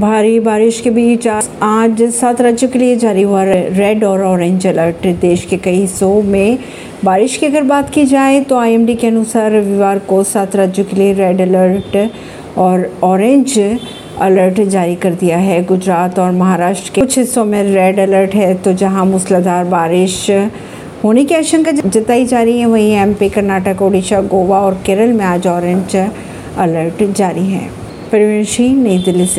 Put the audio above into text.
भारी बारिश के बीच आज सात राज्यों के लिए जारी हुआ रेड और ऑरेंज अलर्ट। देश के कई हिस्सों में बारिश की अगर बात की जाए तो आईएमडी के अनुसार रविवार को सात राज्यों के लिए रेड अलर्ट और ऑरेंज अलर्ट जारी कर दिया है। गुजरात और महाराष्ट्र के कुछ हिस्सों में रेड अलर्ट है तो जहाँ मूसलाधार बारिश होने की आशंका जताई जा रही है, वहीं एमपी, कर्नाटक, ओडिशा, गोवा और केरल में आज ऑरेंज अलर्ट जारी है। परिवेशी नई दिल्ली से।